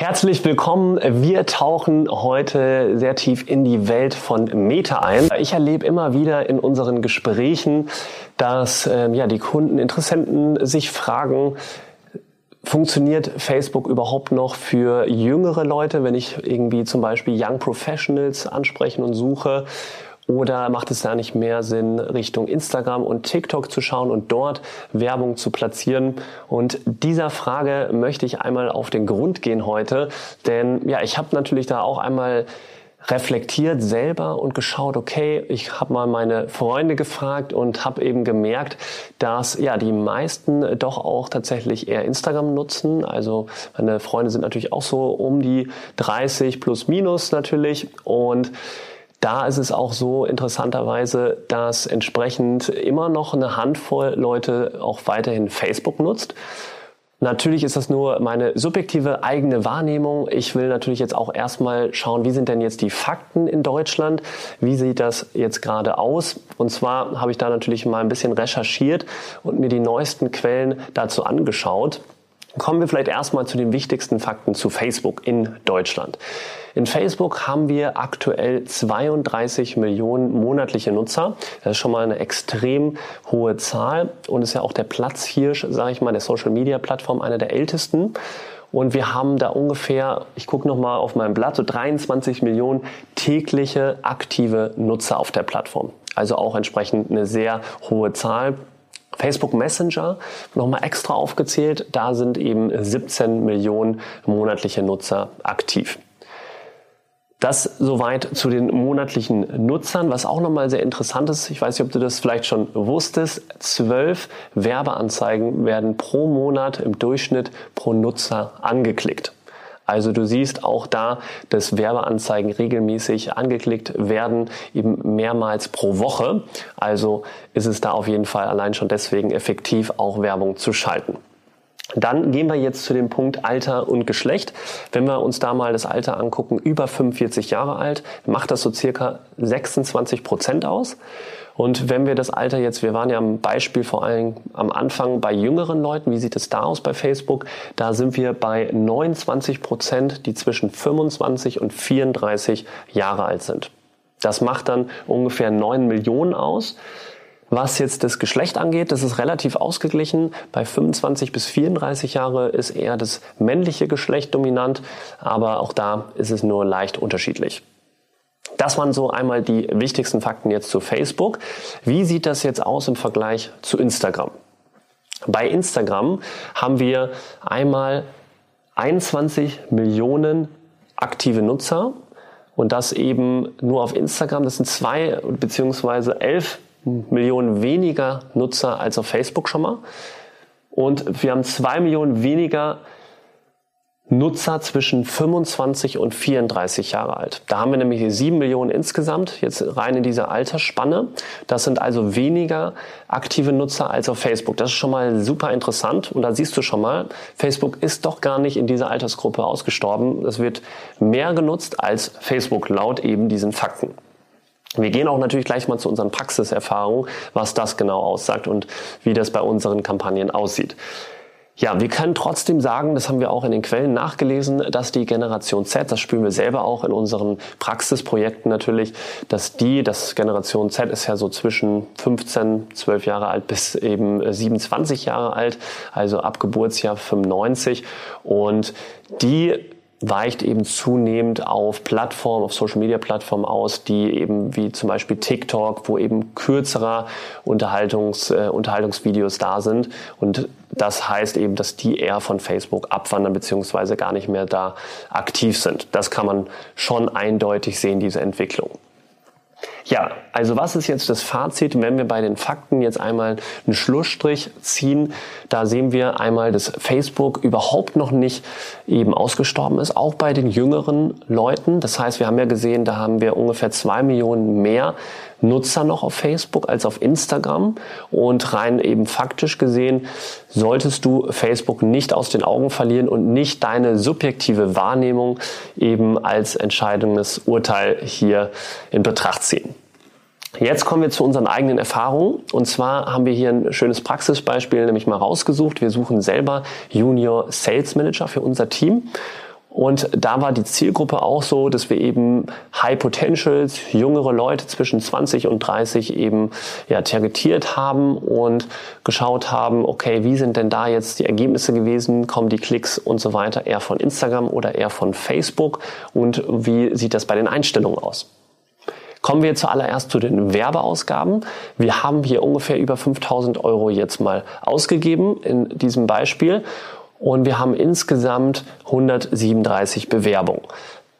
Herzlich willkommen. Wir tauchen heute sehr tief in die Welt von Meta ein. Ich erlebe immer wieder in unseren Gesprächen, dass ähm, ja, die Kunden, Interessenten sich fragen, Funktioniert Facebook überhaupt noch für jüngere Leute, wenn ich irgendwie zum Beispiel Young Professionals ansprechen und suche? Oder macht es da nicht mehr Sinn, Richtung Instagram und TikTok zu schauen und dort Werbung zu platzieren? Und dieser Frage möchte ich einmal auf den Grund gehen heute, denn ja, ich habe natürlich da auch einmal reflektiert selber und geschaut, okay, ich habe mal meine Freunde gefragt und habe eben gemerkt, dass ja die meisten doch auch tatsächlich eher Instagram nutzen. Also meine Freunde sind natürlich auch so um die 30 plus minus natürlich und da ist es auch so interessanterweise, dass entsprechend immer noch eine Handvoll Leute auch weiterhin Facebook nutzt. Natürlich ist das nur meine subjektive eigene Wahrnehmung. Ich will natürlich jetzt auch erstmal schauen, wie sind denn jetzt die Fakten in Deutschland? Wie sieht das jetzt gerade aus? Und zwar habe ich da natürlich mal ein bisschen recherchiert und mir die neuesten Quellen dazu angeschaut. Kommen wir vielleicht erstmal zu den wichtigsten Fakten zu Facebook in Deutschland. In Facebook haben wir aktuell 32 Millionen monatliche Nutzer. Das ist schon mal eine extrem hohe Zahl und ist ja auch der Platzhirsch, sage ich mal, der Social Media Plattform, einer der ältesten. Und wir haben da ungefähr, ich gucke nochmal auf meinem Blatt, so 23 Millionen tägliche aktive Nutzer auf der Plattform. Also auch entsprechend eine sehr hohe Zahl. Facebook Messenger nochmal extra aufgezählt, da sind eben 17 Millionen monatliche Nutzer aktiv. Das soweit zu den monatlichen Nutzern. Was auch nochmal sehr interessant ist, ich weiß nicht, ob du das vielleicht schon wusstest, zwölf Werbeanzeigen werden pro Monat im Durchschnitt pro Nutzer angeklickt. Also du siehst auch da, dass Werbeanzeigen regelmäßig angeklickt werden, eben mehrmals pro Woche. Also ist es da auf jeden Fall allein schon deswegen effektiv, auch Werbung zu schalten. Dann gehen wir jetzt zu dem Punkt Alter und Geschlecht. Wenn wir uns da mal das Alter angucken, über 45 Jahre alt, macht das so circa 26 Prozent aus. Und wenn wir das Alter jetzt, wir waren ja am Beispiel vor allem am Anfang bei jüngeren Leuten, wie sieht es da aus bei Facebook? Da sind wir bei 29 Prozent, die zwischen 25 und 34 Jahre alt sind. Das macht dann ungefähr 9 Millionen aus. Was jetzt das Geschlecht angeht, das ist relativ ausgeglichen. Bei 25 bis 34 Jahre ist eher das männliche Geschlecht dominant, aber auch da ist es nur leicht unterschiedlich. Das waren so einmal die wichtigsten Fakten jetzt zu Facebook. Wie sieht das jetzt aus im Vergleich zu Instagram? Bei Instagram haben wir einmal 21 Millionen aktive Nutzer und das eben nur auf Instagram. Das sind zwei beziehungsweise elf Millionen weniger Nutzer als auf Facebook schon mal. Und wir haben zwei Millionen weniger Nutzer zwischen 25 und 34 Jahre alt. Da haben wir nämlich sieben Millionen insgesamt, jetzt rein in dieser Altersspanne. Das sind also weniger aktive Nutzer als auf Facebook. Das ist schon mal super interessant. Und da siehst du schon mal, Facebook ist doch gar nicht in dieser Altersgruppe ausgestorben. Es wird mehr genutzt als Facebook laut eben diesen Fakten. Wir gehen auch natürlich gleich mal zu unseren Praxiserfahrungen, was das genau aussagt und wie das bei unseren Kampagnen aussieht. Ja, wir können trotzdem sagen, das haben wir auch in den Quellen nachgelesen, dass die Generation Z, das spüren wir selber auch in unseren Praxisprojekten natürlich, dass die, das Generation Z ist ja so zwischen 15, 12 Jahre alt bis eben 27 Jahre alt, also ab Geburtsjahr 95 und die weicht eben zunehmend auf Plattformen, auf Social Media Plattformen aus, die eben wie zum Beispiel TikTok, wo eben kürzerer Unterhaltungs, äh, Unterhaltungsvideos da sind. Und das heißt eben, dass die eher von Facebook abwandern beziehungsweise gar nicht mehr da aktiv sind. Das kann man schon eindeutig sehen, diese Entwicklung. Ja, also was ist jetzt das Fazit, wenn wir bei den Fakten jetzt einmal einen Schlussstrich ziehen? Da sehen wir einmal, dass Facebook überhaupt noch nicht eben ausgestorben ist, auch bei den jüngeren Leuten. Das heißt, wir haben ja gesehen, da haben wir ungefähr zwei Millionen mehr Nutzer noch auf Facebook als auf Instagram. Und rein eben faktisch gesehen solltest du Facebook nicht aus den Augen verlieren und nicht deine subjektive Wahrnehmung eben als entscheidendes Urteil hier in Betracht ziehen. Jetzt kommen wir zu unseren eigenen Erfahrungen. Und zwar haben wir hier ein schönes Praxisbeispiel nämlich mal rausgesucht. Wir suchen selber Junior Sales Manager für unser Team. Und da war die Zielgruppe auch so, dass wir eben High Potentials, jüngere Leute zwischen 20 und 30 eben ja, targetiert haben und geschaut haben, okay, wie sind denn da jetzt die Ergebnisse gewesen, kommen die Klicks und so weiter eher von Instagram oder eher von Facebook und wie sieht das bei den Einstellungen aus? Kommen wir zuallererst zu den Werbeausgaben. Wir haben hier ungefähr über 5000 Euro jetzt mal ausgegeben in diesem Beispiel und wir haben insgesamt 137 Bewerbungen.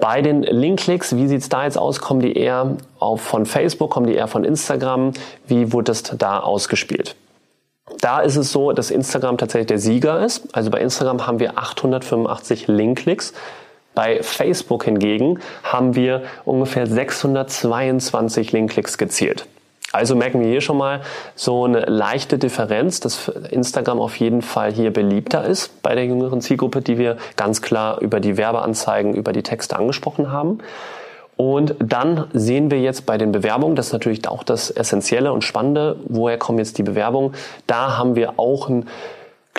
Bei den Linkklicks, wie sieht's da jetzt aus? Kommen die eher auf, von Facebook, kommen die eher von Instagram? Wie wurde das da ausgespielt? Da ist es so, dass Instagram tatsächlich der Sieger ist. Also bei Instagram haben wir 885 Linkklicks. Bei Facebook hingegen haben wir ungefähr 622 Linkklicks gezielt. Also merken wir hier schon mal so eine leichte Differenz, dass Instagram auf jeden Fall hier beliebter ist bei der jüngeren Zielgruppe, die wir ganz klar über die Werbeanzeigen, über die Texte angesprochen haben. Und dann sehen wir jetzt bei den Bewerbungen, das ist natürlich auch das Essentielle und Spannende, woher kommen jetzt die Bewerbungen? Da haben wir auch einen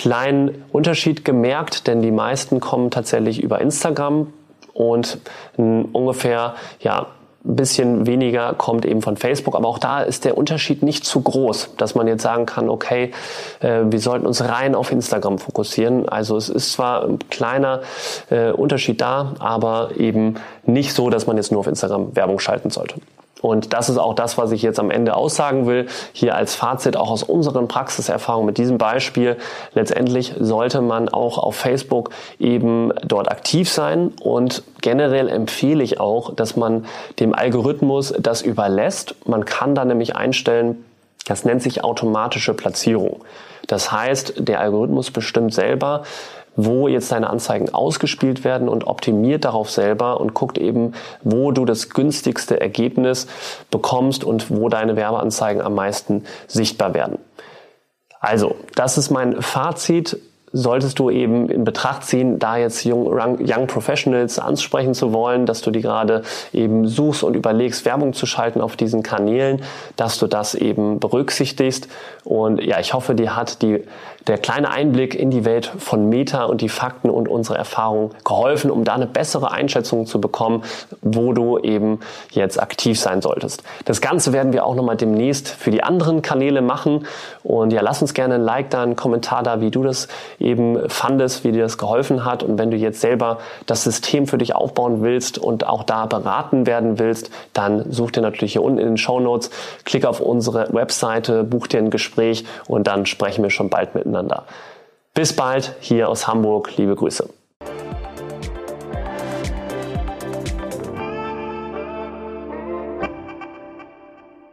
kleinen Unterschied gemerkt, denn die meisten kommen tatsächlich über Instagram und ungefähr ja ein bisschen weniger kommt eben von Facebook, aber auch da ist der Unterschied nicht zu groß, dass man jetzt sagen kann, okay, äh, wir sollten uns rein auf Instagram fokussieren. Also es ist zwar ein kleiner äh, Unterschied da, aber eben nicht so, dass man jetzt nur auf Instagram Werbung schalten sollte. Und das ist auch das, was ich jetzt am Ende aussagen will. Hier als Fazit auch aus unseren Praxiserfahrungen mit diesem Beispiel. Letztendlich sollte man auch auf Facebook eben dort aktiv sein und generell empfehle ich auch, dass man dem Algorithmus das überlässt. Man kann da nämlich einstellen, das nennt sich automatische Platzierung. Das heißt, der Algorithmus bestimmt selber, wo jetzt deine Anzeigen ausgespielt werden und optimiert darauf selber und guckt eben, wo du das günstigste Ergebnis bekommst und wo deine Werbeanzeigen am meisten sichtbar werden. Also, das ist mein Fazit solltest du eben in Betracht ziehen, da jetzt Young, Professionals ansprechen zu wollen, dass du die gerade eben suchst und überlegst, Werbung zu schalten auf diesen Kanälen, dass du das eben berücksichtigst. Und ja, ich hoffe, dir hat die der kleine Einblick in die Welt von Meta und die Fakten und unsere Erfahrungen geholfen, um da eine bessere Einschätzung zu bekommen, wo du eben jetzt aktiv sein solltest. Das Ganze werden wir auch nochmal demnächst für die anderen Kanäle machen. Und ja, lass uns gerne ein Like da, einen Kommentar da, wie du das eben fandest, wie dir das geholfen hat. Und wenn du jetzt selber das System für dich aufbauen willst und auch da beraten werden willst, dann such dir natürlich hier unten in den Show Notes, klick auf unsere Webseite, buch dir ein Gespräch und dann sprechen wir schon bald miteinander miteinander. Bis bald hier aus Hamburg. Liebe Grüße.